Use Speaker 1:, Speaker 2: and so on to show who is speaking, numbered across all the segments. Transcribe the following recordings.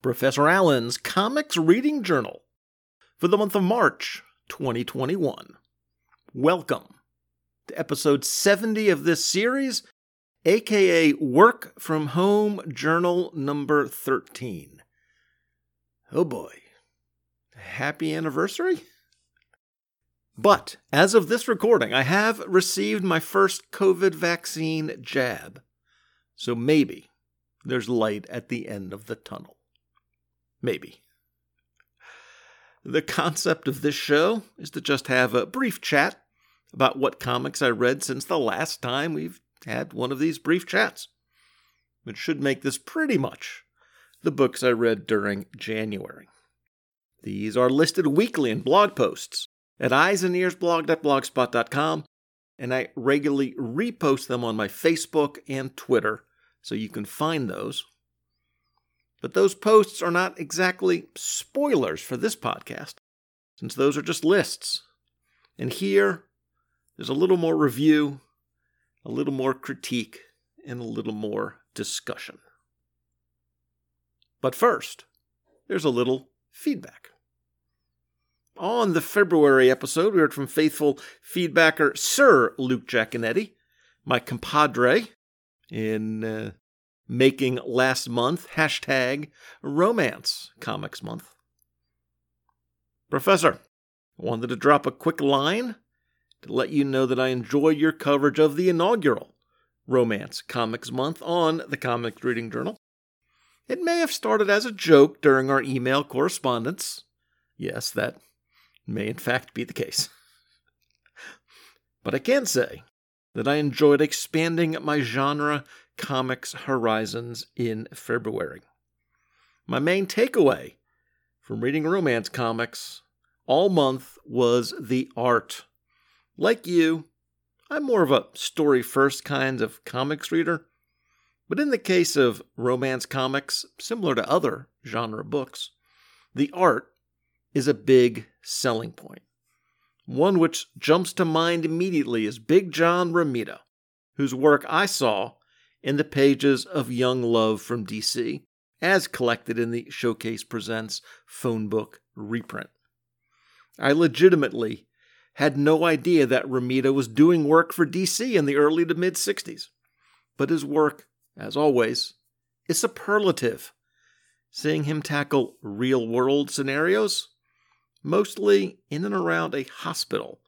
Speaker 1: Professor Allen's Comics Reading Journal for the month of March 2021. Welcome to episode 70 of this series, aka Work from Home Journal number 13. Oh boy. Happy anniversary? But as of this recording, I have received my first COVID vaccine jab. So maybe there's light at the end of the tunnel. Maybe. The concept of this show is to just have a brief chat about what comics I read since the last time we've had one of these brief chats. It should make this pretty much the books I read during January. These are listed weekly in blog posts at eyesandearsblog.blogspot.com, and I regularly repost them on my Facebook and Twitter, so you can find those. But those posts are not exactly spoilers for this podcast, since those are just lists. And here, there's a little more review, a little more critique, and a little more discussion. But first, there's a little feedback. On the February episode, we heard from faithful feedbacker Sir Luke Giaconetti, my compadre in uh, making last month hashtag romance comics month. Professor, I wanted to drop a quick line to let you know that I enjoy your coverage of the inaugural Romance Comics Month on the Comics Reading Journal. It may have started as a joke during our email correspondence. Yes, that may in fact be the case. but I can say that I enjoyed expanding my genre comics horizons in February. My main takeaway from reading romance comics all month was the art. Like you, I'm more of a story first kind of comics reader, but in the case of romance comics, similar to other genre books, the art is a big selling point. One which jumps to mind immediately is Big John Romita, whose work I saw in the pages of Young Love from DC, as collected in the Showcase Presents phone book reprint. I legitimately had no idea that Romita was doing work for DC in the early to mid 60s. But his work, as always, is superlative. Seeing him tackle real world scenarios, mostly in and around a hospital,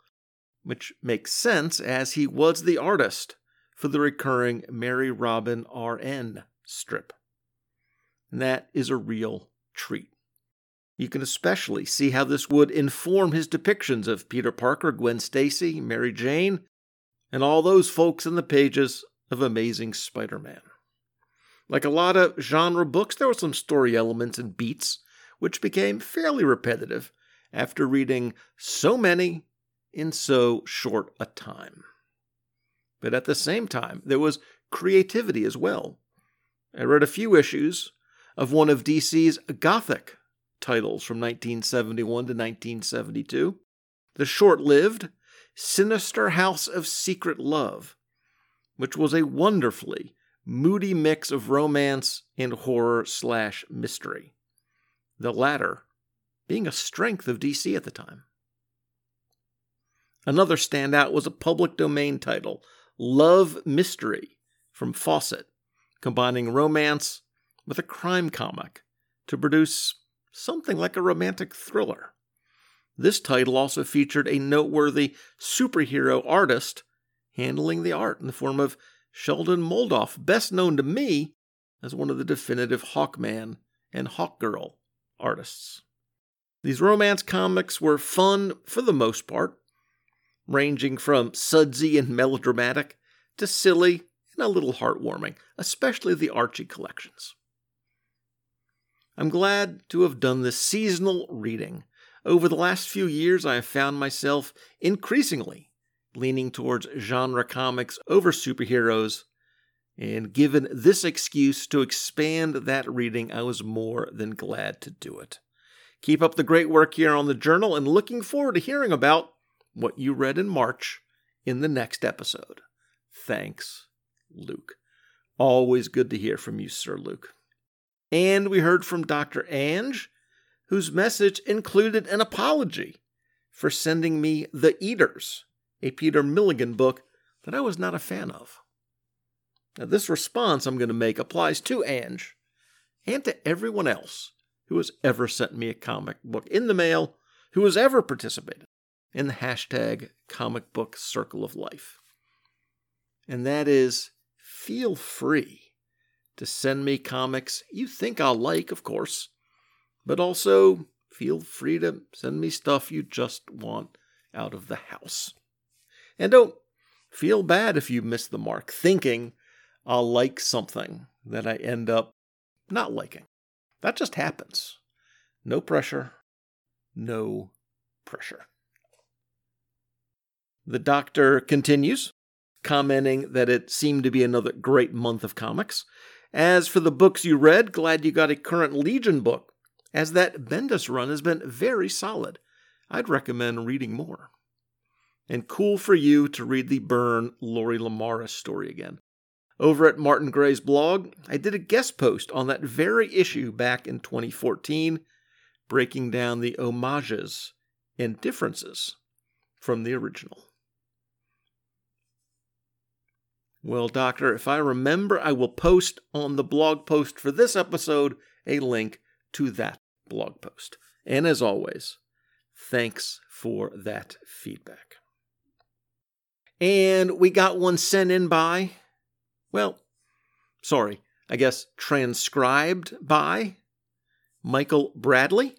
Speaker 1: which makes sense as he was the artist for the recurring Mary Robin RN strip. And that is a real treat. You can especially see how this would inform his depictions of Peter Parker, Gwen Stacy, Mary Jane, and all those folks in the pages of Amazing Spider Man. Like a lot of genre books, there were some story elements and beats which became fairly repetitive after reading so many in so short a time. But at the same time, there was creativity as well. I read a few issues of one of DC's Gothic titles from 1971 to 1972, the short lived Sinister House of Secret Love, which was a wonderfully moody mix of romance and horror slash mystery, the latter being a strength of DC at the time. Another standout was a public domain title Love Mystery from Fawcett, combining romance with a crime comic to produce something like a romantic thriller. This title also featured a noteworthy superhero artist handling the art in the form of Sheldon Moldoff, best known to me as one of the definitive Hawkman and Hawkgirl artists. These romance comics were fun for the most part, ranging from sudsy and melodramatic to silly and a little heartwarming, especially the Archie collections. I'm glad to have done this seasonal reading. Over the last few years, I have found myself increasingly leaning towards genre comics over superheroes, and given this excuse to expand that reading, I was more than glad to do it. Keep up the great work here on the journal, and looking forward to hearing about what you read in March in the next episode. Thanks, Luke. Always good to hear from you, Sir Luke. And we heard from Dr. Ange, whose message included an apology for sending me The Eaters, a Peter Milligan book that I was not a fan of. Now, this response I'm going to make applies to Ange and to everyone else who has ever sent me a comic book in the mail, who has ever participated in the hashtag comic book circle of life. And that is feel free to send me comics you think I'll like, of course, but also feel free to send me stuff you just want out of the house. And don't feel bad if you miss the mark, thinking I'll like something that I end up not liking. That just happens. No pressure, no pressure. The doctor continues, commenting that it seemed to be another great month of comics. As for the books you read, glad you got a current Legion book, as that Bendis run has been very solid. I'd recommend reading more. And cool for you to read the Byrne Lori Lemaris story again. Over at Martin Gray's blog, I did a guest post on that very issue back in 2014, breaking down the homages and differences from the original. Well, Doctor, if I remember, I will post on the blog post for this episode a link to that blog post. And as always, thanks for that feedback. And we got one sent in by well, sorry, I guess transcribed by Michael Bradley,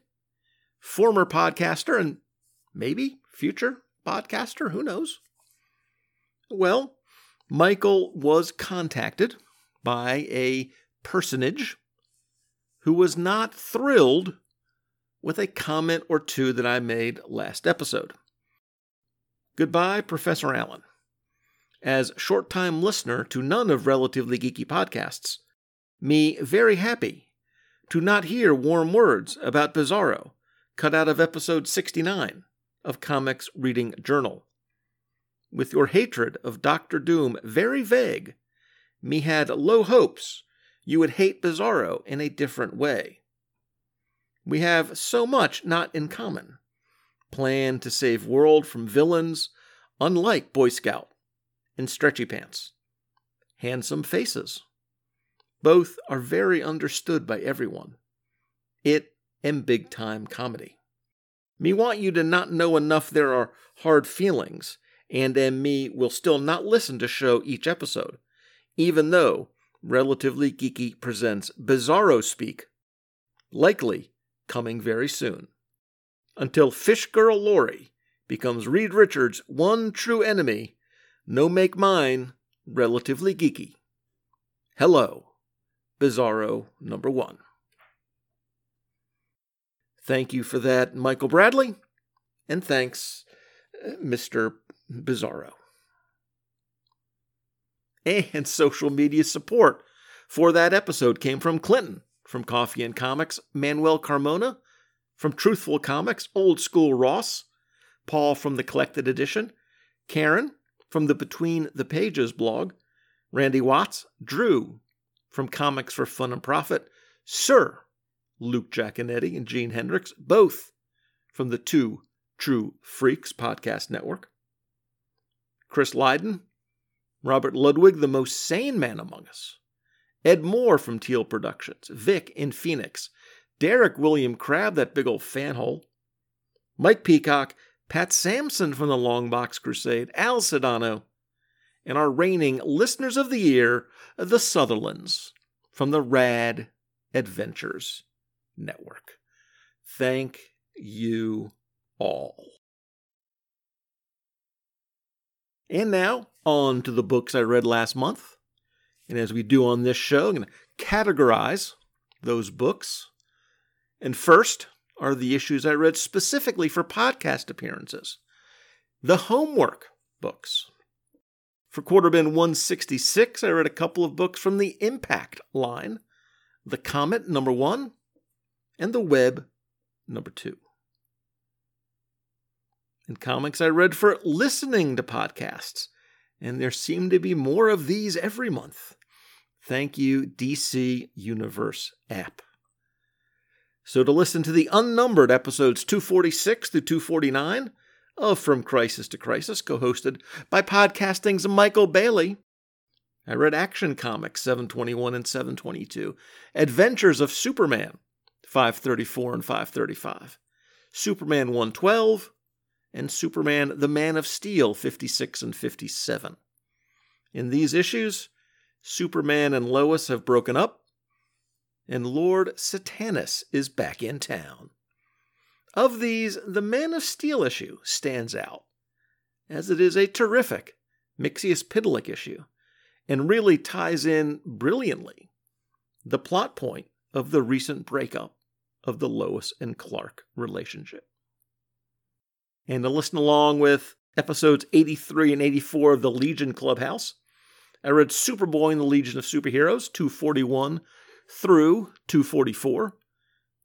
Speaker 1: former podcaster and maybe future podcaster, who knows? Well, Michael was contacted by a personage who was not thrilled with a comment or two that I made last episode. Goodbye, Professor Allen as short time listener to none of Relatively Geeky podcasts. Me very happy to not hear warm words about Bizarro, cut out of episode 69 of Comics Reading Journal. With your hatred of Doctor Doom very vague, me had low hopes you would hate Bizarro in a different way. We have so much not in common. Plan to save world from villains, unlike Boy Scout and stretchy pants. Handsome faces. Both are very understood by everyone. It and big time comedy. Me want you to not know enough there are hard feelings, and and me will still not listen to show each episode, even though Relatively Geeky presents Bizarro Speak, likely coming very soon. Until Fish Girl Lori becomes Reed Richards' one true enemy no make mine relatively geeky. Hello, Bizarro number one. Thank you for that, Michael Bradley, and thanks, uh, Mr. Bizarro. And social media support for that episode came from Clinton, from Coffee and Comics, Manuel Carmona, from Truthful Comics, Old School Ross, Paul from the Collected Edition, Karen, from the Between the Pages blog, Randy Watts, Drew from Comics for Fun and Profit, Sir Luke Giaconetti and Gene Hendricks, both from the Two True Freaks podcast network, Chris Lydon, Robert Ludwig, the most sane man among us, Ed Moore from Teal Productions, Vic in Phoenix, Derek William Crabb, that big old fanhole, Mike Peacock, Pat Sampson from the Long Box Crusade, Al Sedano, and our reigning listeners of the year, the Sutherlands from the Rad Adventures Network. Thank you all. And now, on to the books I read last month. And as we do on this show, I'm going to categorize those books. And first, are the issues I read specifically for podcast appearances. The homework books. For Quarterbin 166, I read a couple of books from the Impact line The Comet, number one, and The Web, number two. In comics, I read for listening to podcasts, and there seem to be more of these every month. Thank you, DC Universe app. So, to listen to the unnumbered episodes 246 through 249 of From Crisis to Crisis, co hosted by Podcasting's Michael Bailey, I read Action Comics 721 and 722, Adventures of Superman 534 and 535, Superman 112, and Superman the Man of Steel 56 and 57. In these issues, Superman and Lois have broken up, and Lord Satanus is back in town. Of these, the Man of Steel issue stands out, as it is a terrific Mixius Mxyzptlk issue, and really ties in brilliantly the plot point of the recent breakup of the Lois and Clark relationship. And to listen along with episodes 83 and 84 of the Legion Clubhouse, I read Superboy and the Legion of Superheroes 241 through 244,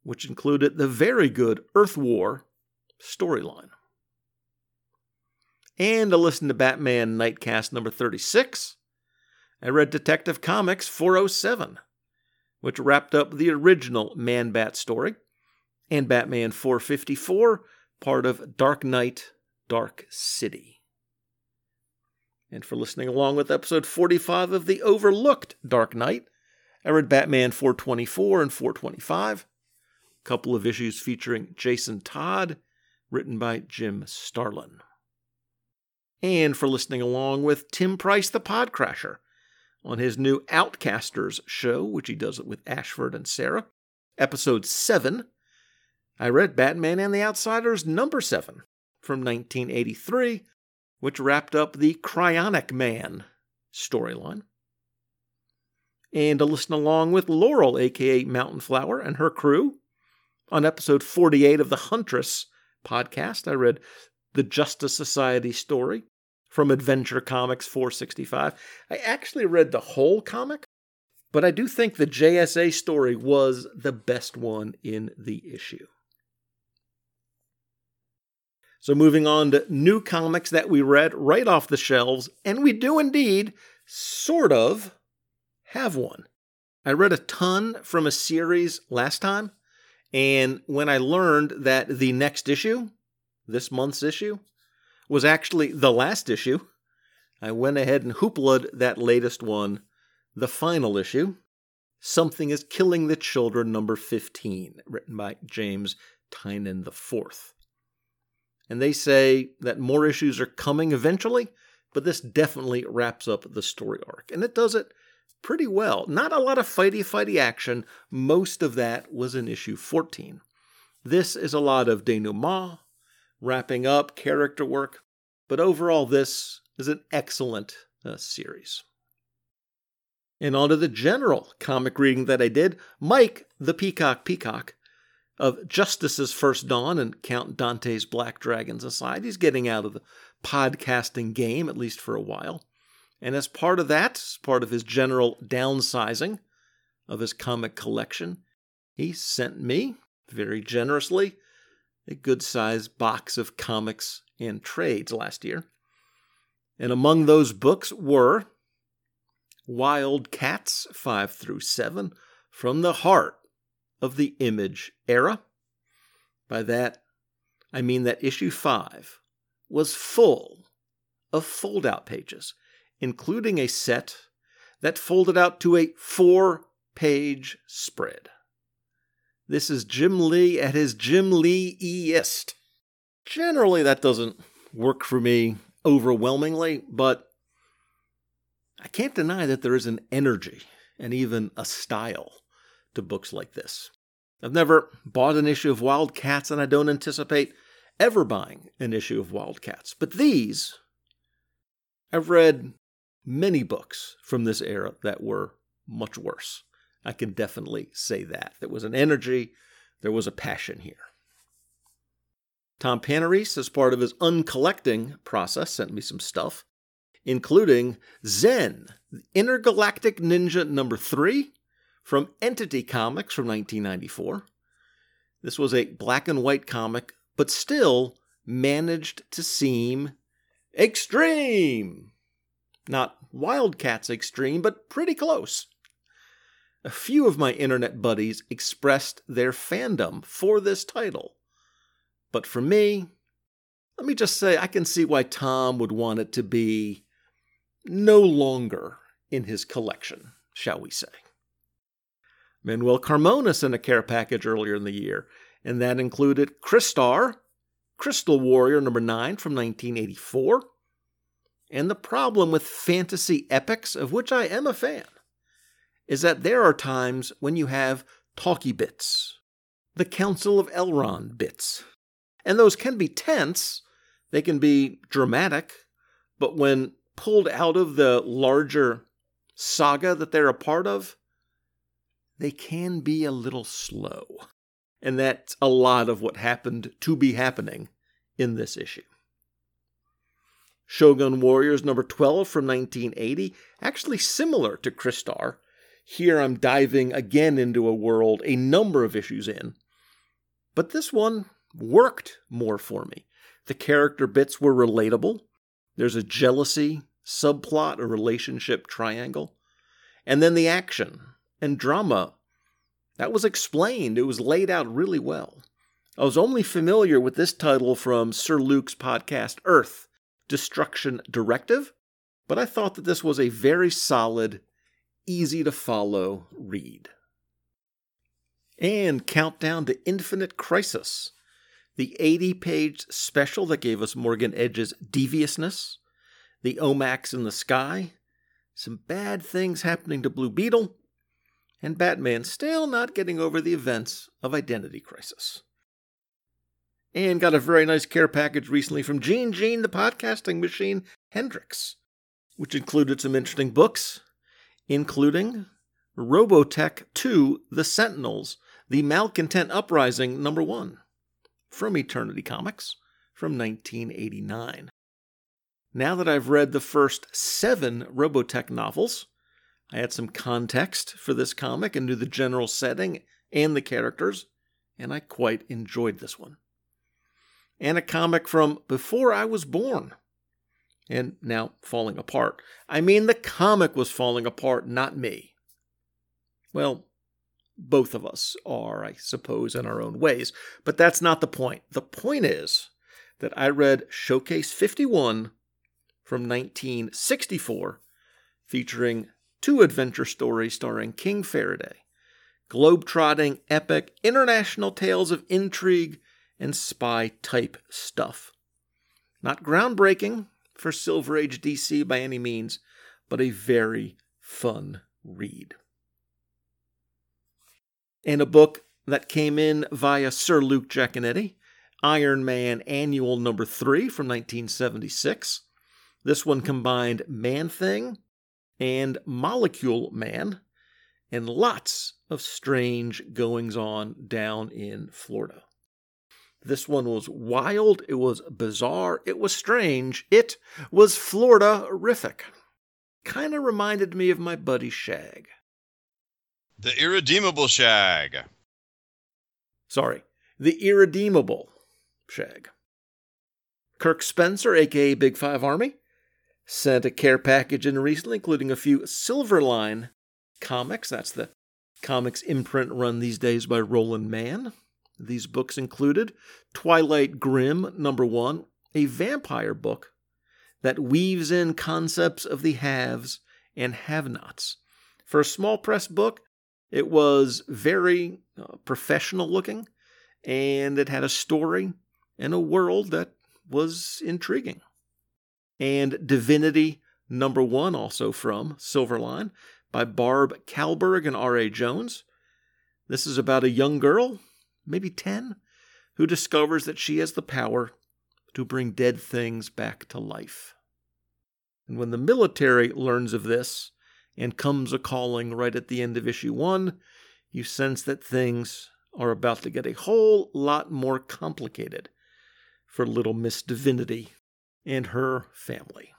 Speaker 1: which included the very good Earth War storyline. And to listen to Batman Nightcast number 36, I read Detective Comics 407, which wrapped up the original Man Bat story, and Batman 454, part of Dark Knight, Dark City and for listening along with episode 45 of the Overlooked Dark Knight. I read Batman 424 and 425, a couple of issues featuring Jason Todd, written by Jim Starlin. And for listening along with Tim Price, the Podcrasher, on his new Outcasters show, which he does it with Ashford and Sarah, episode 7. I read Batman and the Outsiders number 7 from 1983 which wrapped up the Cryonic Man storyline. And to listen along with Laurel, aka Mountain Flower, and her crew. On episode 48 of the Huntress podcast, I read the Justice Society story from Adventure Comics 465. I actually read the whole comic, but I do think the JSA story was the best one in the issue. So, moving on to new comics that we read right off the shelves, and we do indeed sort of have one. I read a ton from a series last time, and when I learned that the next issue, this month's issue, was actually the last issue, I went ahead and hooplaed that latest one, the final issue. Something is Killing the Children, number 15, written by James Tynion IV and they say that more issues are coming eventually, but this definitely wraps up the story arc. And it does it pretty well. Not a lot of fighty fighty action. Most of that was in issue 14. This is a lot of denouement, wrapping up character work, but overall, this is an excellent uh, series. And on to the general comic reading that I did. Mike, the Peacock Peacock, of Justice's First Dawn and Count Dante's Black Dragons aside, he's getting out of the podcasting game, at least for a while. And as part of that, as part of his general downsizing of his comic collection, he sent me, very generously, a good sized box of comics and trades last year. And among those books were Wild Cats 5 through 7 from the heart of the image era. By that, I mean that issue 5 was full of fold out pages, including a set that folded out to a four page spread. This is Jim Lee at his Jim Lee eist. Generally, that doesn't work for me overwhelmingly, but I can't deny that there is an energy and even a style to books like this. I've never bought an issue of Wildcats, and I don't anticipate ever buying an issue of Wildcats. But these, I've read many books from this era that were much worse. I can definitely say that. There was an energy, there was a passion here. Tom Panarese, as part of his uncollecting process, sent me some stuff, including Zen, Intergalactic Ninja number three, from Entity Comics from 1994. This was a black and white comic, but still managed to seem extreme. Not Wildcats extreme, but pretty close. A few of my internet buddies expressed their fandom for this title. But for me, let me just say I can see why Tom would want it to be no longer in his collection, shall we say. Manuel Carmona sent a care package earlier in the year, and that included Crystar, Crystal Warrior number 9 from 1984. And the problem with fantasy epics, of which I am a fan, is that there are times when you have talky bits, the Council of Elrond bits. And those can be tense, they can be dramatic, but when pulled out of the larger saga that they're a part of, they can be a little slow. And that's a lot of what happened to be happening in this issue. Shogun Warriors number 12 from 1980, actually similar to Crystar, here I'm diving again into a world a number of issues in. But this one worked more for me. The character bits were relatable. There's a jealousy subplot, a relationship triangle. And then the action and drama. That was explained. It was laid out really well. I was only familiar with this title from Sir Luke's podcast, Earth Destruction Directive, but I thought that this was a very solid easy to follow read. And Countdown to Infinite Crisis, the 80 page special that gave us Morgan Edge's deviousness, the OMACs in the sky, some bad things happening to Blue Beetle, and Batman still not getting over the events of Identity Crisis. And got a very nice care package recently from Gene Gene, the podcasting machine, Hendricks, which included some interesting books, including Robotech 2 The Sentinels, The Malcontent Uprising number 1 from Eternity Comics from 1989. Now that I've read the first seven Robotech novels, I had some context for this comic and knew the general setting and the characters, and I quite enjoyed this one. And a comic from before I was born and now falling apart. I mean, the comic was falling apart, not me. Well, both of us are, I suppose, in our own ways, but that's not the point. The point is that I read Showcase 51 from 1964, featuring two adventure stories starring King Faraday, globe-trotting, epic, international tales of intrigue and spy type stuff. Not groundbreaking, for Silver Age DC by any means, but a very fun read. And a book that came in via Sir Luke Giaconetti, Iron Man Annual Number 3 from 1976. This one combined Man Thing and Molecule Man, and lots of strange goings on down in Florida. This one was wild, it was bizarre, it was strange, it was Florida horrific. Kind of reminded me of my buddy Shag.
Speaker 2: The irredeemable Shag.
Speaker 1: Sorry, the irredeemable Shag. Kirk Spencer, aka Big Five Army, sent a care package in recently, including a few Silverline comics. That's the comics imprint run these days by Roland Mann. These books included Twilight Grim, number one, a vampire book that weaves in concepts of the haves and have nots. For a small press book, it was very uh, professional looking, and it had a story and a world that was intriguing. And Divinity, number one, also from Silverline, by Barb Kaalberg and R.A. Jones. This is about a young girl maybe 10, who discovers that she has the power to bring dead things back to life. And when the military learns of this and comes a calling right at the end of issue one, you sense that things are about to get a whole lot more complicated for little Miss Divinity and her family.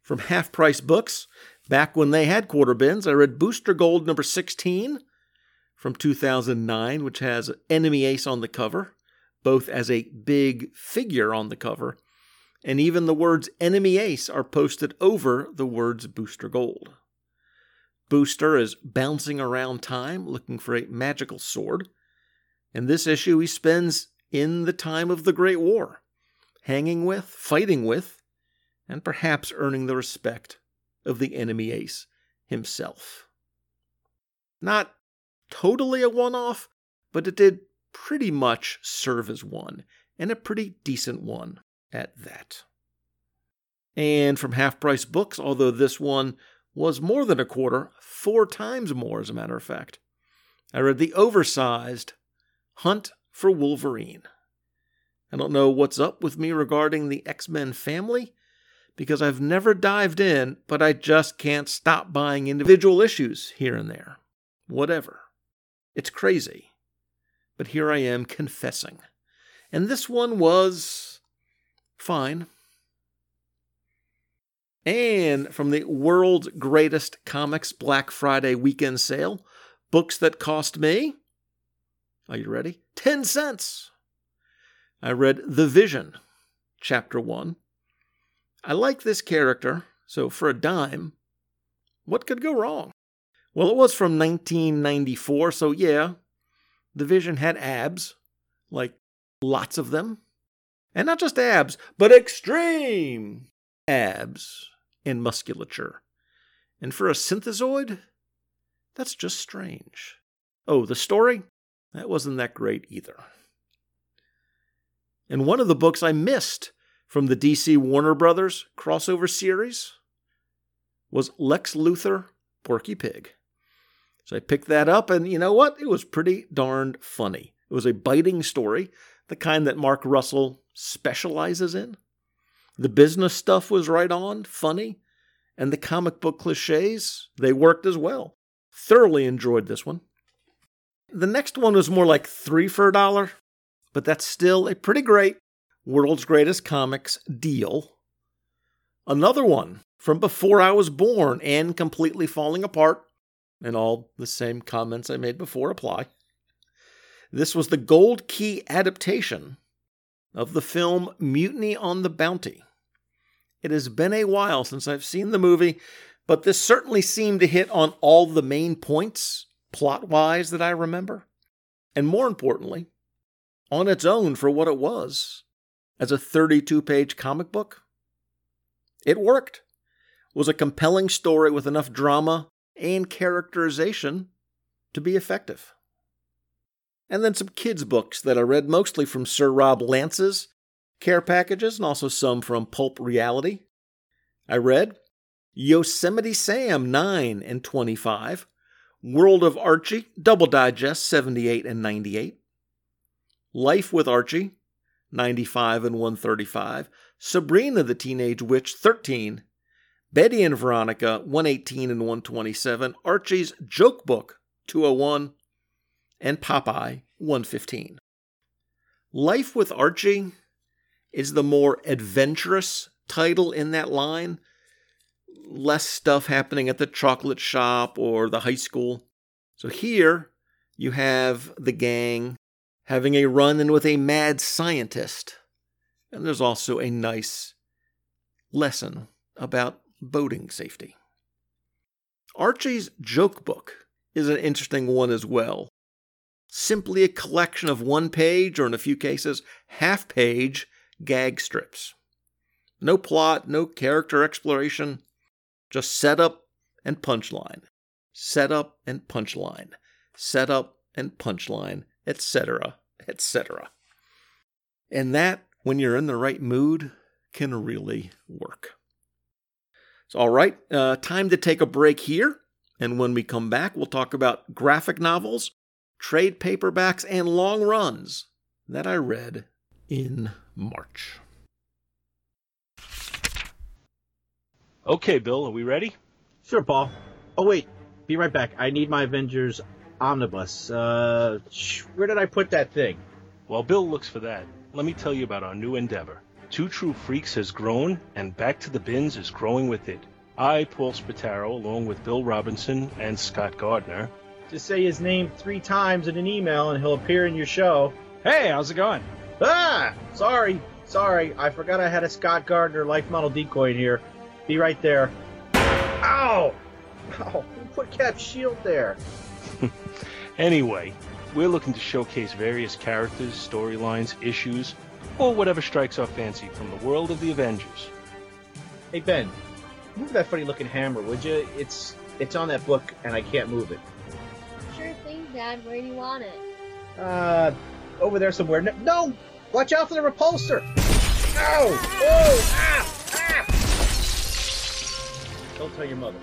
Speaker 1: From Half Price Books, back when they had quarter bins, I read Booster Gold number 16 from 2009, which has Enemy Ace on the cover, both as a big figure on the cover, and even the words Enemy Ace are posted over the words Booster Gold. Booster is bouncing around time looking for a magical sword. In this issue, he spends in the time of the Great War, hanging with, fighting with, and perhaps earning the respect of the enemy ace himself. Not totally a one off, but it did pretty much serve as one, and a pretty decent one at that. And from Half Price Books, although this one was more than a quarter, four times more, as a matter of fact, I read the oversized Hunt for Wolverine. I don't know what's up with me regarding the X Men family because I've never dived in, but I just can't stop buying individual issues here and there. Whatever. It's crazy. But here I am confessing. And this one was fine. And from the world's greatest comics Black Friday weekend sale, books that cost me, are you ready? 10 cents. I read The Vision, Chapter 1. I like this character, so for a dime, what could go wrong? Well, it was from 1994, so yeah, The Vision had abs, like lots of them. And not just abs, but extreme abs and musculature. And for a synthezoid, that's just strange. Oh, the story? That wasn't that great either. And one of the books I missed from the DC Warner Brothers crossover series was Lex Luthor Porky Pig. So I picked that up, and you know what? It was pretty darned funny. It was a biting story, the kind that Mark Russell specializes in. The business stuff was right on, funny, and the comic book cliches, they worked as well. Thoroughly enjoyed this one. The next one was more like three for a dollar, but that's still a pretty great World's Greatest Comics deal. Another one from before I was born and completely falling apart, and all the same comments I made before apply. This was the Gold Key adaptation of the film Mutiny on the Bounty. It has been a while since I've seen the movie, but this certainly seemed to hit on all the main points, plot wise, that I remember. And more importantly, on its own for what it was, as a 32 page comic book. It worked. It was a compelling story with enough drama and characterization to be effective. And then some kids' books that I read mostly from Sir Rob Lance's care packages and also some from Pulp Reality. I read Yosemite Sam 9 and 25, World of Archie Double Digest 78 and 98, Life with Archie 95 and 135, Sabrina the Teenage Witch 13, Betty and Veronica 118 and 127, Archie's Joke Book 201, and Popeye 115. Life with Archie is the more adventurous title in that line. Less stuff happening at the chocolate shop or the high school. So here you have the gang having a run in with a mad scientist. And there's also a nice lesson about boating safety. Archie's joke book is an interesting one as well. Simply a collection of one page, or in a few cases, half page gag strips. No plot, no character exploration, just setup and punchline, setup and punchline, setup and punchline, etc., etc. And that, when you're in the right mood, can really work. So, all right, uh, time to take a break here. And when we come back, we'll talk about graphic novels, trade paperbacks, and long runs that I read in March.
Speaker 3: Okay, Bill, are we ready?
Speaker 4: Sure, Paul. Oh, wait. Be right back. I need my Avengers omnibus. Uh, where did I put that thing?
Speaker 3: While Bill looks for that, let me tell you about our new endeavor. Two True Freaks has grown, and Back to the Bins is growing with it. I, Paul Spataro, along with Bill Robinson and Scott Gardner.
Speaker 4: Just say his name three times in an email and he'll appear in your show.
Speaker 5: Hey, how's it going?
Speaker 4: Ah! Sorry. Sorry. I forgot I had a Scott Gardner life model decoy in here. Be right there. Ow! Ow! Who put Cap's shield there?
Speaker 3: Anyway, we're looking to showcase various characters, storylines, issues, or whatever strikes our fancy from the world of the Avengers.
Speaker 4: Hey Ben, move that funny looking hammer, would you? It's it's on that book and I can't move it.
Speaker 5: Sure thing, Dad. Where do you want it?
Speaker 4: Uh, over there somewhere. No, no! Watch out for the repulsor! Ow! Oh! Ah! Ah! Don't tell your mother.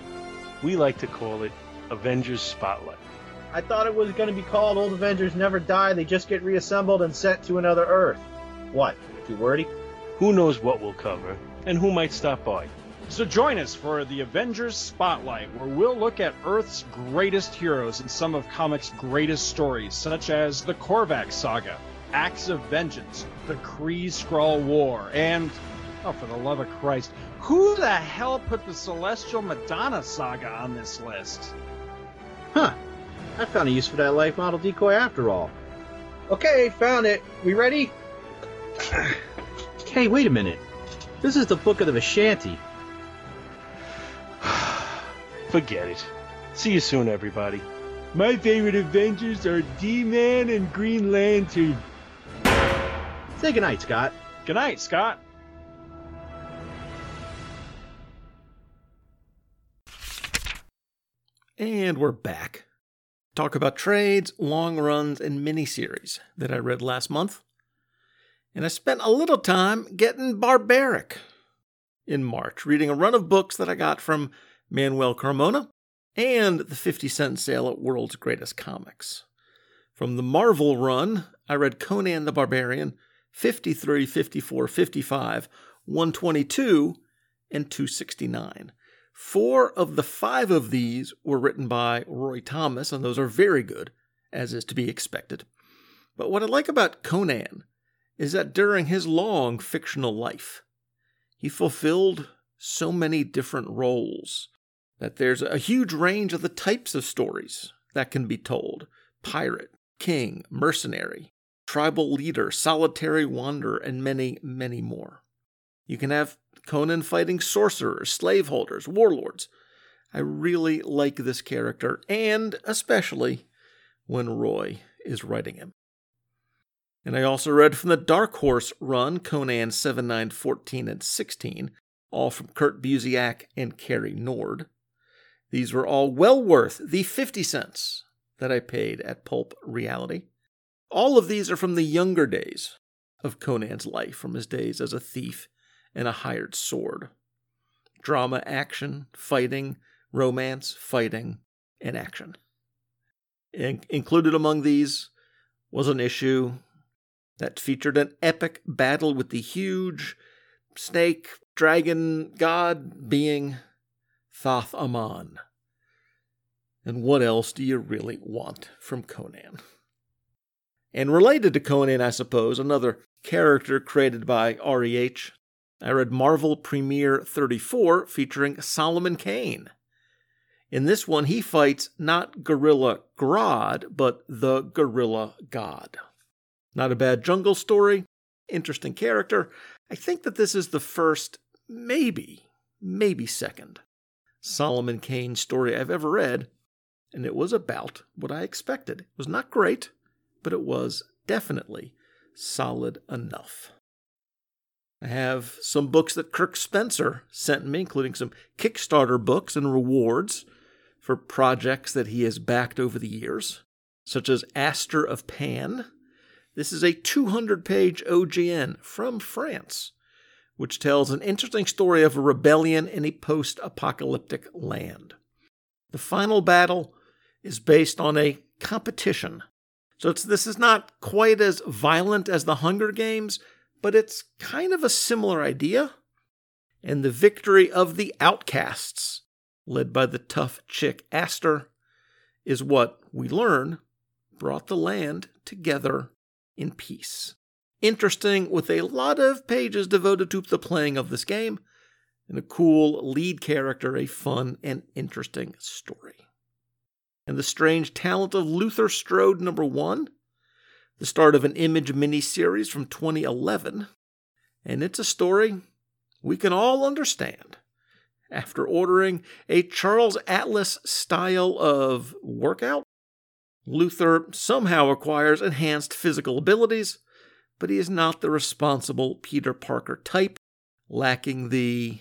Speaker 3: We like to call it Avengers Spotlight.
Speaker 4: I thought it was going to be called Old Avengers Never Die. They just get reassembled and sent to another Earth. What? Too wordy?
Speaker 3: Who knows what we'll cover, and who might stop by.
Speaker 6: So join us for the Avengers Spotlight, where we'll look at Earth's greatest heroes and some of comics' greatest stories, such as the Korvac Saga, Acts of Vengeance, the Kree Skrull War, and, oh, for the love of Christ, who the hell put the Celestial Madonna Saga on this list?
Speaker 4: Huh. I found a use for that life model decoy after all. Okay, found it. We ready? hey, wait a minute. This is the Book of the Vishanti.
Speaker 3: Forget it. See you soon, everybody. My favorite Avengers are D-Man and Green Lantern.
Speaker 4: Say goodnight, Scott.
Speaker 6: Good night, Scott.
Speaker 1: And we're back. Talk about trades, long runs, and miniseries that I read last month. And I spent a little time getting barbaric in March, reading a run of books that I got from Manuel Carmona and the 50 cent sale at World's Greatest Comics. From the Marvel run, I read Conan the Barbarian 53, 54, 55, 122, and 269. Four of the five of these were written by Roy Thomas, and those are very good, as is to be expected. But what I like about Conan is that during his long fictional life, he fulfilled so many different roles that there's a huge range of the types of stories that can be told pirate, king, mercenary, tribal leader, solitary wanderer, and many, many more. You can have Conan fighting sorcerers, slaveholders, warlords. I really like this character, and especially when Roy is writing him. And I also read from the Dark Horse run Conan 7, 9, 14, and 16, all from Kurt Busiek and Cary Nord. These were all well worth the 50 cents that I paid at Pulp Reality. All of these are from the younger days of Conan's life, from his days as a thief and a hired sword. Drama, action, fighting, romance, fighting, and action. In- included among these was an issue that featured an epic battle with the huge snake dragon god being Thoth Amon. And what else do you really want from Conan? And related to Conan, I suppose, another character created by REH. I read Marvel Premiere 34 featuring Solomon Kane. In this one, he fights not Gorilla Grodd, but the Gorilla God. Not a bad jungle story, interesting character. I think that this is the first, maybe, maybe second Solomon Kane story I've ever read, and it was about what I expected. It was not great, but it was definitely solid enough. I have some books that Kirk Spencer sent me, including some Kickstarter books and rewards for projects that he has backed over the years, such as Aster of Pan. This is a 200 page OGN from France, which tells an interesting story of a rebellion in a post apocalyptic land. The final battle is based on a competition. So this is not quite as violent as the Hunger Games, but it's kind of a similar idea. And the victory of the outcasts, led by the tough chick Aster, is what we learn brought the land together in peace. Interesting, with a lot of pages devoted to the playing of this game, and a cool lead character, a fun and interesting story. And the strange talent of Luther Strode number one, the start of an image miniseries from 2011, and it's a story we can all understand. After ordering a Charles Atlas style of workout, Luther somehow acquires enhanced physical abilities, but he is not the responsible Peter Parker type, lacking the,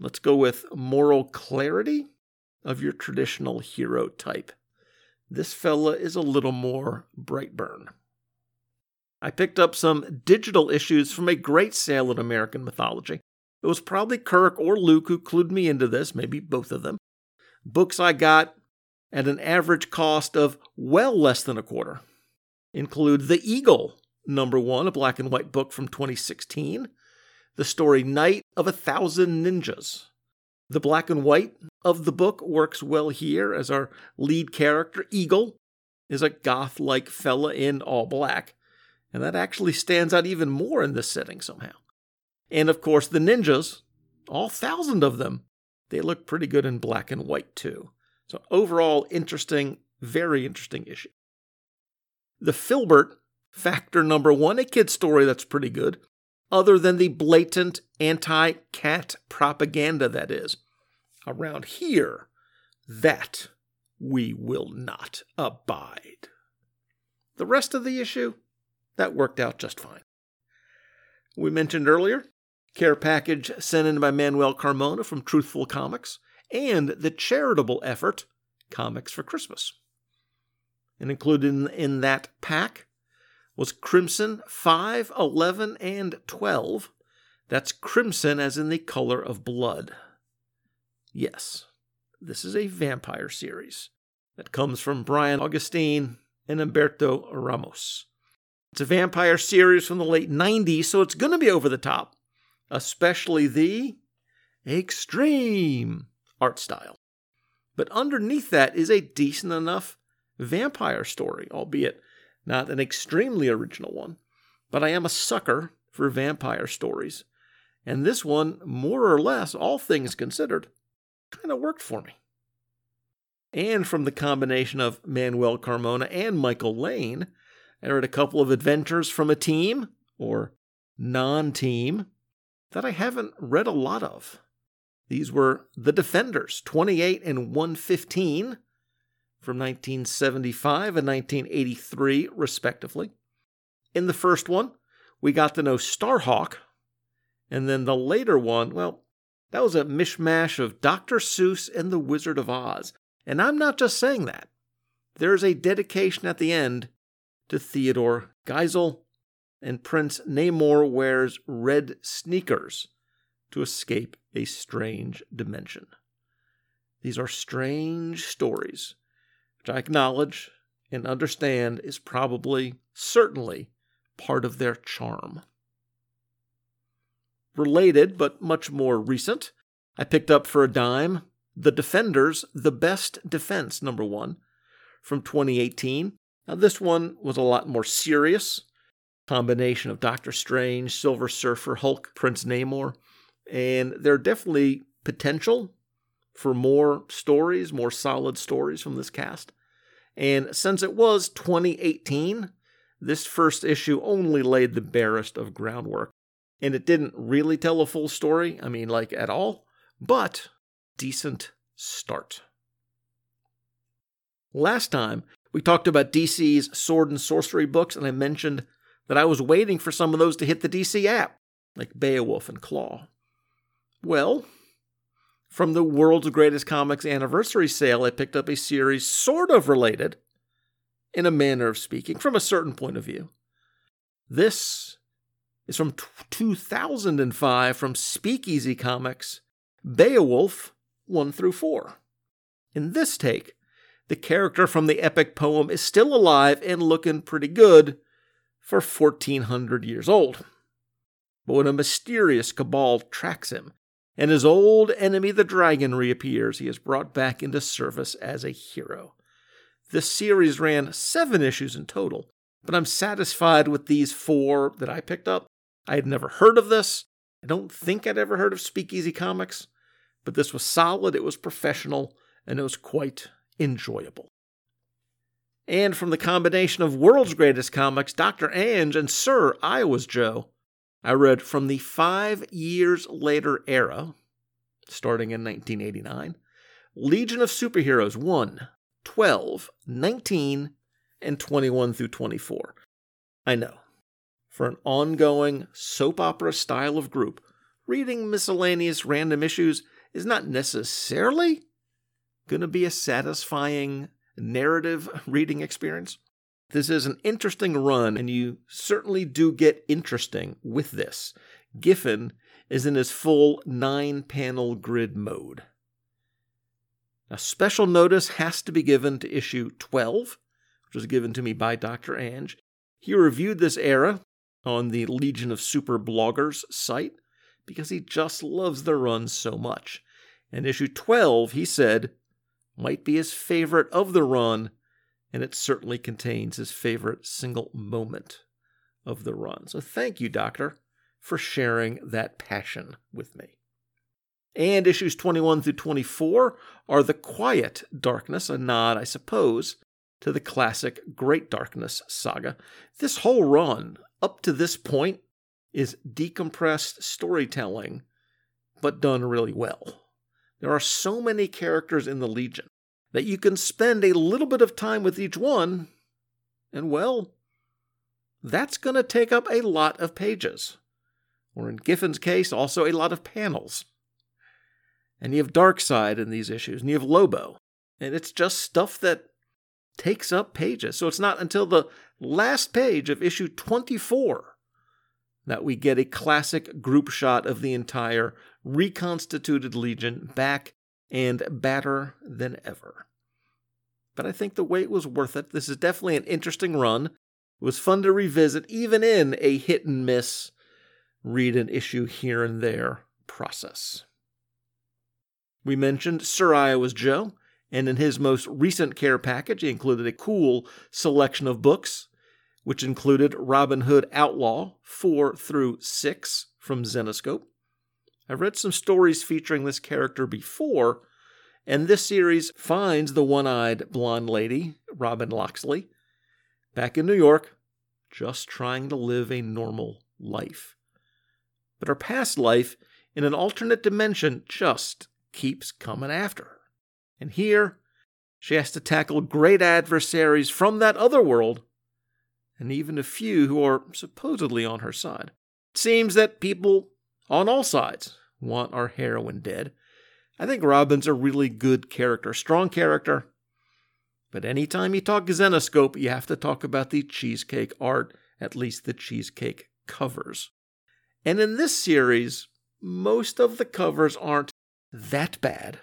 Speaker 1: let's go with moral clarity of your traditional hero type. This fella is a little more Brightburn. I picked up some digital issues from a great sale in American mythology. It was probably Kirk or Luke who clued me into this, maybe both of them. Books I got at an average cost of well less than a quarter include The Eagle, number one, a black and white book from 2016, the story Night of a Thousand Ninjas. The black and white of the book works well here as our lead character, Eagle, is a goth like fella in all black, and that actually stands out even more in this setting somehow. And of course, the ninjas, all thousand of them, they look pretty good in black and white too. So, overall, interesting, very interesting issue. The Filbert, factor number one, a kid's story that's pretty good, other than the blatant anti cat propaganda that is. Around here, that we will not abide. The rest of the issue, that worked out just fine. We mentioned earlier, care package sent in by Manuel Carmona from Truthful Comics and the charitable effort Comics for Christmas. And included in, in that pack was Crimson 5, 11, and 12. That's crimson as in the color of blood. Yes, this is a vampire series that comes from Brian Augustyn and Humberto Ramos. It's a vampire series from the late 90s, so it's going to be over the top, especially the extreme art style. But underneath that is a decent enough vampire story, albeit not an extremely original one. But I am a sucker for vampire stories. And this one, more or less, all things considered, kind of worked for me. And from the combination of Manuel Carmona and Michael Lane, I read a couple of adventures from a team, or non team, that I haven't read a lot of. These were The Defenders, 28 and 115 from 1975 and 1983, respectively. In the first one, we got to know Starhawk, and then the later one, well, that was a mishmash of Dr. Seuss and the Wizard of Oz. And I'm not just saying that. There's a dedication at the end to Theodore Geisel, and Prince Namor wears red sneakers to escape a strange dimension. These are strange stories, which I acknowledge and understand is probably, certainly, part of their charm. Related, but much more recent, I picked up for a dime The Defenders, The Best Defense, number one, from 2018. Now, this one was a lot more serious. Combination of Doctor Strange, Silver Surfer, Hulk, Prince Namor and there are definitely potential for more stories, more solid stories from this cast. And since it was 2018, this first issue only laid the barest of groundwork. And it didn't really tell a full story, I mean, like at all, but decent start. Last time, we talked about DC's sword and sorcery books, and I mentioned that I was waiting for some of those to hit the DC app, like Beowulf and Claw. Well, from the World's Greatest Comics anniversary sale, I picked up a series sort of related, in a manner of speaking, from a certain point of view. This is from 2005 from Speakeasy Comics, Beowulf 1 through 4. In this take, the character from the epic poem is still alive and looking pretty good for 1400 years old. But when a mysterious cabal tracks him and his old enemy the dragon reappears. He is brought back into service as a hero. This series ran seven issues in total, but I'm satisfied with these four that I picked up. I had never heard of this. I don't think I'd ever heard of Speakeasy Comics, but this was solid, it was professional, and it was quite enjoyable. And from the combination of World's Greatest Comics, Dr. Anj, and Sir Iowa's Joe, I read from the five years later era, starting in 1989. Legion of Superheroes 1, 12, 19, and 21 through 24. I know. For an ongoing soap opera style of group, reading miscellaneous random issues is not necessarily going to be a satisfying narrative reading experience. This is an interesting run, and you certainly do get interesting with this. Giffen is in his full nine panel grid mode. Now, special notice has to be given to issue 12, which was given to me by Dr. Anj. He reviewed this era on the Legion of Super Bloggers site because he just loves the run so much. And issue 12, he said, might be his favorite of the run, and it certainly contains his favorite single moment of the run. So thank you, Doctor, for sharing that passion with me. And issues 21 through 24 are The Quiet Darkness, a nod, I suppose, to the classic Great Darkness saga. This whole run, up to this point, is decompressed storytelling, but done really well. There are so many characters in the Legion that you can spend a little bit of time with each one, and well, that's going to take up a lot of pages. Or in Giffen's case, also a lot of panels. And you have Darkseid in these issues, and you have Lobo. And it's just stuff that takes up pages. So it's not until the last page of issue 24 that we get a classic group shot of the entire reconstituted Legion back and badder than ever. But I think the wait was worth it. This is definitely an interesting run. It was fun to revisit, even in a hit and miss, read an issue here and there process. We mentioned Sir Iowa's Joe, and in his most recent care package, he included a cool selection of books, which included Robin Hood Outlaw 4 through 6 from Zenescope. I've read some stories featuring this character before, and this series finds the one eyed blonde lady, Robin Loxley, back in New York, just trying to live a normal life. But her past life in an alternate dimension just keeps coming after her. And here, she has to tackle great adversaries from that other world, and even a few who are supposedly on her side. It seems that people on all sides want our heroine dead. I think Robin's a really good character, strong character. But anytime you talk Zenescope, you have to talk about the cheesecake art, at least the cheesecake covers. And in this series, most of the covers aren't that bad.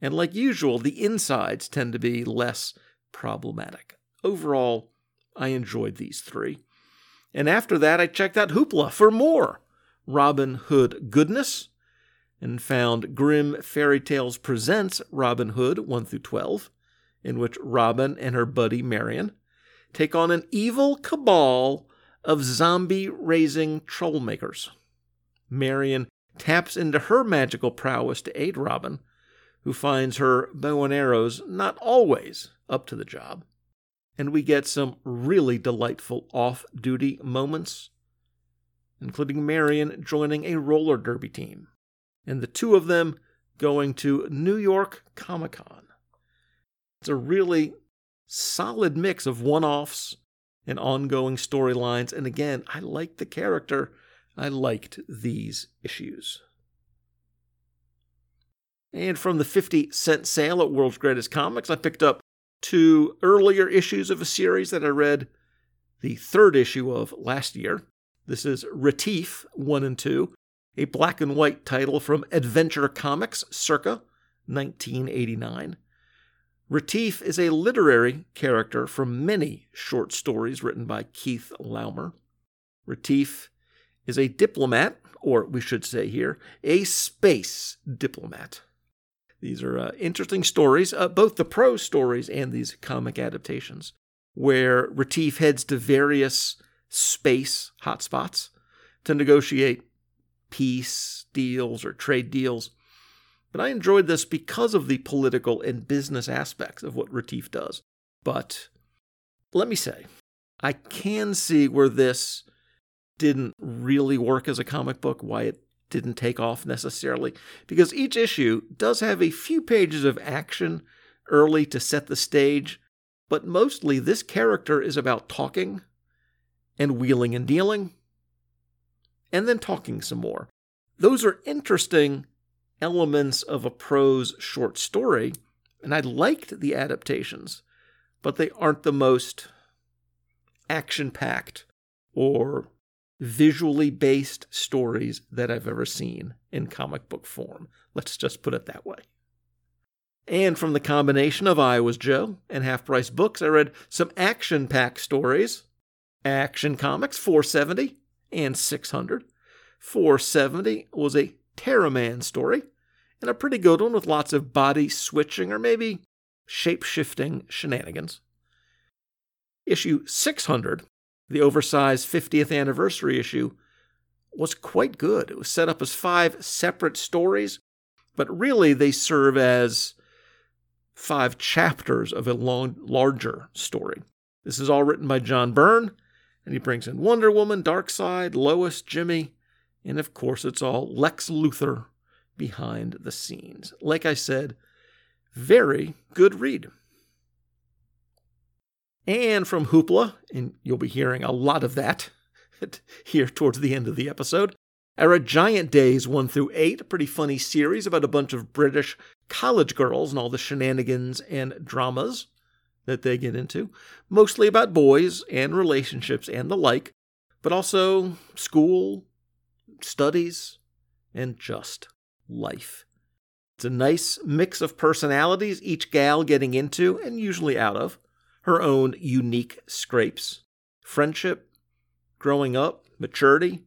Speaker 1: And like usual, the insides tend to be less problematic. Overall, I enjoyed these three. And after that, I checked out Hoopla for more Robin Hood goodness and found Grim Fairy Tales Presents Robin Hood 1 through 12, in which Robin and her buddy Marion take on an evil cabal of zombie raising trollmakers. Marion taps into her magical prowess to aid Robin, who finds her bow and arrows not always up to the job. And we get some really delightful off duty moments, including Marion joining a roller derby team, and the two of them going to New York Comic Con. It's a really solid mix of one offs and ongoing storylines, and again, I like the character I liked these issues. And from the 50 cent sale at World's Greatest Comics, I picked up two earlier issues of a series that I read the third issue of last year. This is Retief 1 and 2, a black and white title from Adventure Comics circa 1989. Retief is a literary character from many short stories written by Keith Laumer. Retief is a diplomat, or we should say here, a space diplomat. These are uh, interesting stories, uh, both the prose stories and these comic adaptations, where Retief heads to various space hotspots to negotiate peace deals or trade deals. But I enjoyed this because of the political and business aspects of what Retief does. But let me say, I can see where this didn't really work as a comic book, why it didn't take off necessarily because each issue does have a few pages of action early to set the stage, but mostly this character is about talking and wheeling and dealing and then talking some more. Those are interesting elements of a prose short story, and I liked the adaptations, but they aren't the most action packed or visually based stories that I've ever seen in comic book form. Let's just put it that way. And from the combination of Iowa's Joe and Half Price Books, I read some action packed stories. Action Comics 470 and 600. 470 was a Terraman story, and a pretty good one with lots of body switching or maybe shape shifting shenanigans. Issue 600, the oversized 50th anniversary issue, was quite good. It was set up as five separate stories, but really they serve as five chapters of a long, larger story. This is all written by John Byrne, and he brings in Wonder Woman, Darkseid, Lois, Jimmy, and of course, it's all Lex Luthor behind the scenes. Like I said, very good read. And from Hoopla, and you'll be hearing a lot of that here towards the end of the episode, I read Giant Days 1 through 8, a pretty funny series about a bunch of British college girls and all the shenanigans and dramas that they get into, mostly about boys and relationships and the like, but also school, studies, and just life. It's a nice mix of personalities, each gal getting into, and usually out of, her own unique scrapes. Friendship, growing up, maturity,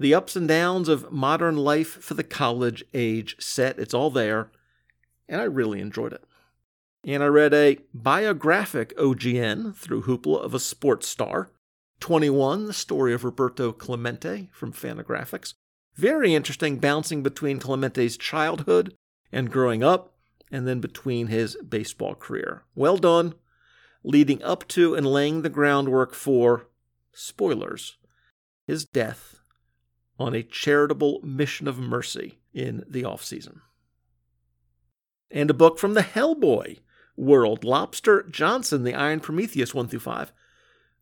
Speaker 1: the ups and downs of modern life for the college age set. It's all there, and I really enjoyed it. And I read a biographic OGN through Hoopla of a sports star. 21, the story of Roberto Clemente from Fantagraphics. Very interesting, bouncing between Clemente's childhood and growing up, and then between his baseball career. Well done, leading up to and laying the groundwork for, spoilers, his death on a charitable mission of mercy in the off season. And a book from the Hellboy world, Lobster Johnson, the Iron Prometheus 1 through 5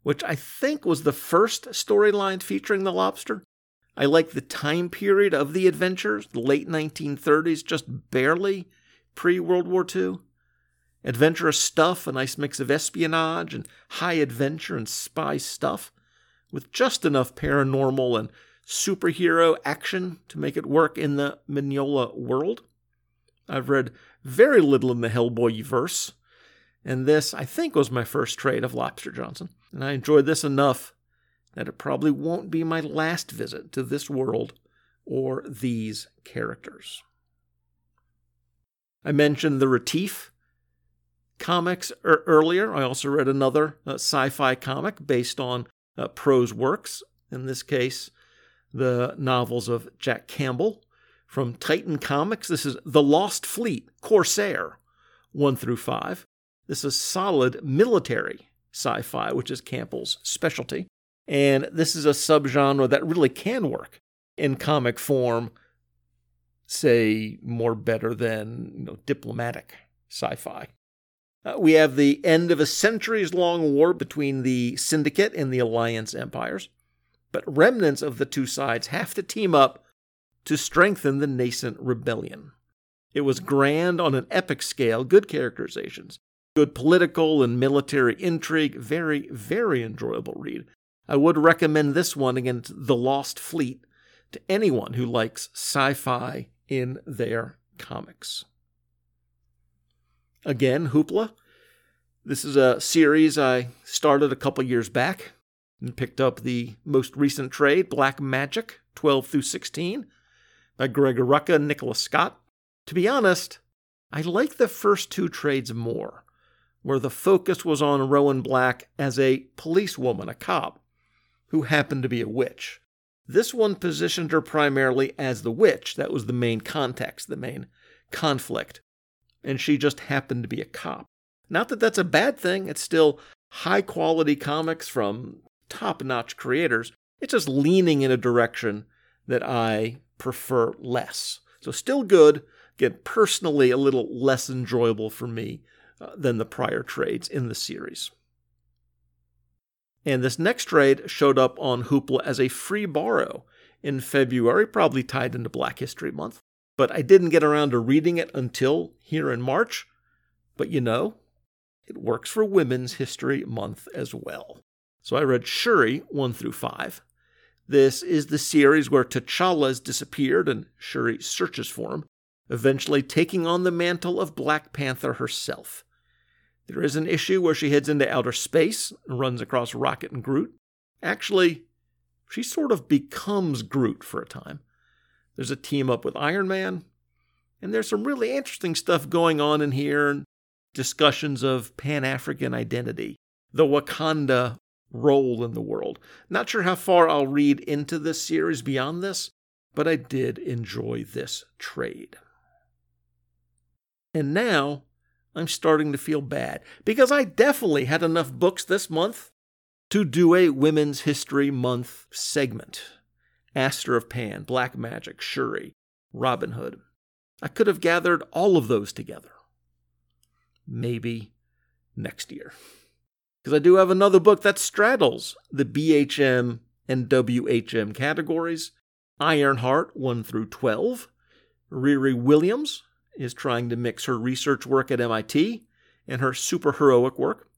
Speaker 1: which I think was the first storyline featuring the lobster. I like the time period of the adventures, the late 1930s, just barely pre World War II. Adventurous stuff, a nice mix of espionage and high adventure and spy stuff, with just enough paranormal and superhero action to make it work in the Mignola world. I've read very little in the Hellboy verse, and this, I think, was my first trade of Lobster Johnson and I enjoyed this enough that it probably won't be my last visit to this world or these characters. I mentioned the Retief comics er- earlier. I also read another uh, sci fi comic based on uh, prose works, in this case, the novels of Jack Campbell. From Titan Comics, this is The Lost Fleet, Corsair, 1 through 5. This is solid military sci fi, which is Campbell's specialty. And this is a subgenre that really can work in comic form, say, more better than you know, diplomatic sci fi. Uh, we have the end of a centuries long war between the Syndicate and the Alliance empires, but remnants of the two sides have to team up to strengthen the nascent rebellion. It was grand on an epic scale, good characterizations, Good political and military intrigue. Very, very enjoyable read. I would recommend this one against The Lost Fleet to anyone who likes sci fi in their comics. Again, Hoopla. This is a series I started a couple years back and picked up the most recent trade, Black Magick 12 through 16, by Greg Rucka and Nicola Scott. To be honest, I like the first two trades more where the focus was on Rowan Black as a policewoman, a cop, who happened to be a witch. This one positioned her primarily as the witch. That was the main context, the main conflict. And she just happened to be a cop. Not that that's a bad thing, it's still high quality comics from top notch creators. It's just leaning in a direction that I prefer less. So still good, again, personally a little less enjoyable for me uh, than the prior trades in the series. And this next trade showed up on Hoopla as a free borrow in February, probably tied into Black History Month. But I didn't get around to reading it until here in March. But you know, it works for Women's History Month as well. So I read Shuri 1 through 5. This is the series where T'Challa has disappeared and Shuri searches for him, eventually taking on the mantle of Black Panther herself. There is an issue where she heads into outer space and runs across Rocket and Groot. Actually, she sort of becomes Groot for a time. There's a team up with Iron Man, and there's some really interesting stuff going on in here discussions of Pan African identity, the Wakanda role in the world. Not sure how far I'll read into this series beyond this, but I did enjoy this trade. And now I'm starting to feel bad because I definitely had enough books this month to do a Women's History Month segment. Aster of Pan, Black Magick, Shuri, Robin Hood. I could have gathered all of those together. Maybe next year. Because I do have another book that straddles the BHM and WHM categories Ironheart 1 through 12. Riri Williams, is trying to mix her research work at MIT and her superheroic work.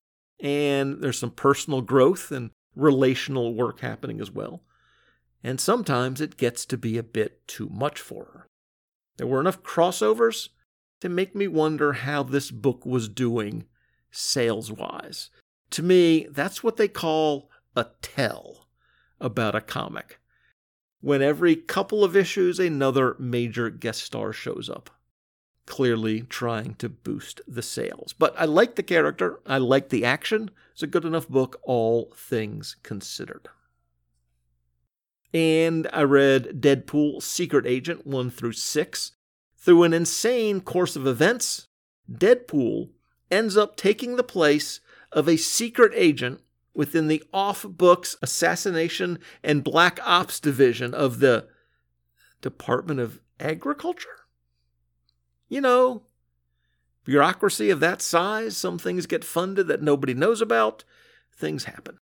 Speaker 1: And there's some personal growth and relational work happening as well. And sometimes it gets to be a bit too much for her. There were enough crossovers to make me wonder how this book was doing sales wise. To me, that's what they call a tell about a comic. When every couple of issues, another major guest star shows up clearly trying to boost the sales. But I like the character, I like the action. It's a good enough book, all things considered. And I read Deadpool Secret Agent 1 through 6. Through an insane course of events, Deadpool ends up taking the place of a secret agent within the off books assassination and black ops division of the Department of Agriculture? you know, bureaucracy of that size, some things get funded that nobody knows about, things happen.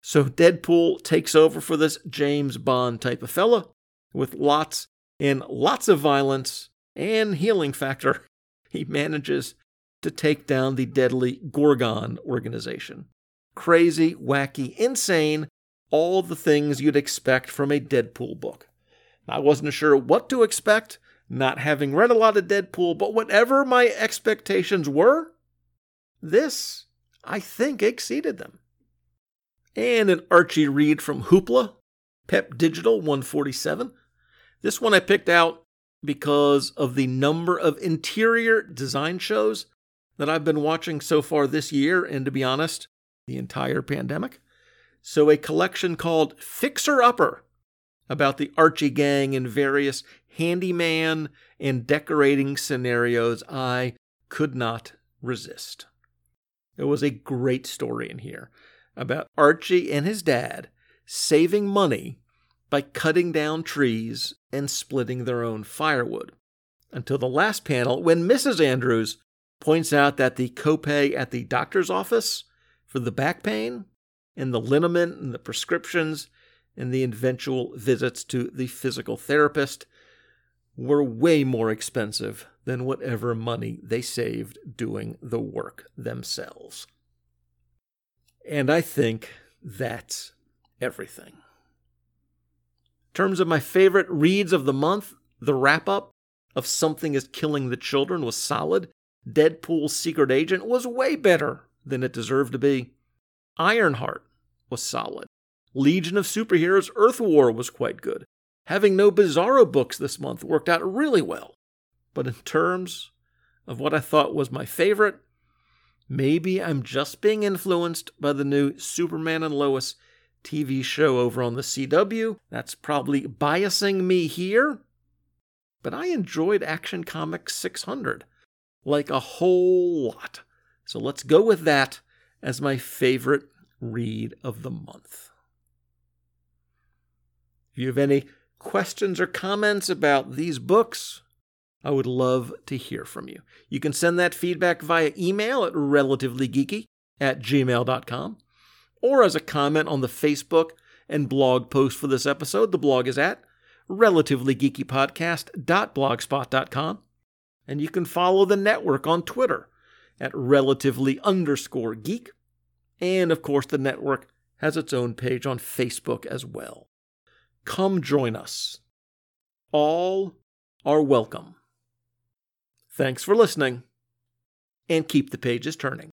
Speaker 1: So Deadpool takes over for this James Bond type of fella with lots and lots of violence and healing factor. He manages to take down the deadly Gorgon organization. Crazy, wacky, insane, all the things you'd expect from a Deadpool book. I wasn't sure what to expect, not having read a lot of Deadpool, but whatever my expectations were, this, I think, exceeded them. And an Archie read from Hoopla, Pep Digital 147. This one I picked out because of the number of interior design shows that I've been watching so far this year, and to be honest, the entire pandemic. So, a collection called Fixer Upper about the Archie gang in various handyman and decorating scenarios I could not resist. There was a great story in here about Archie and his dad saving money by cutting down trees and splitting their own firewood. Until the last panel, when Mrs. Andrews points out that the copay at the doctor's office for the back pain and the liniment and the prescriptions and the eventual visits to the physical therapist were way more expensive than whatever money they saved doing the work themselves. And I think that's everything. In terms of my favorite reads of the month, the wrap up of Something is Killing the Children was solid. Deadpool's Secret Agent was way better than it deserved to be. Ironheart was solid. Legion of Superheroes Earth War was quite good. Having no Bizarro books this month worked out really well. But in terms of what I thought was my favorite, maybe I'm just being influenced by the new Superman and Lois TV show over on the CW. That's probably biasing me here. But I enjoyed Action Comics 600 like a whole lot. So let's go with that as my favorite read of the month. If you have any questions or comments about these books, I would love to hear from you. You can send that feedback via email at relativelygeeky at gmail.com or as a comment on the Facebook and blog post for this episode. The blog is at relativelygeekypodcast.blogspot.com. And you can follow the network on Twitter at relatively underscore geek. And of course, the network has its own page on Facebook as well. Come join us. All are welcome. Thanks for listening, and keep the pages turning.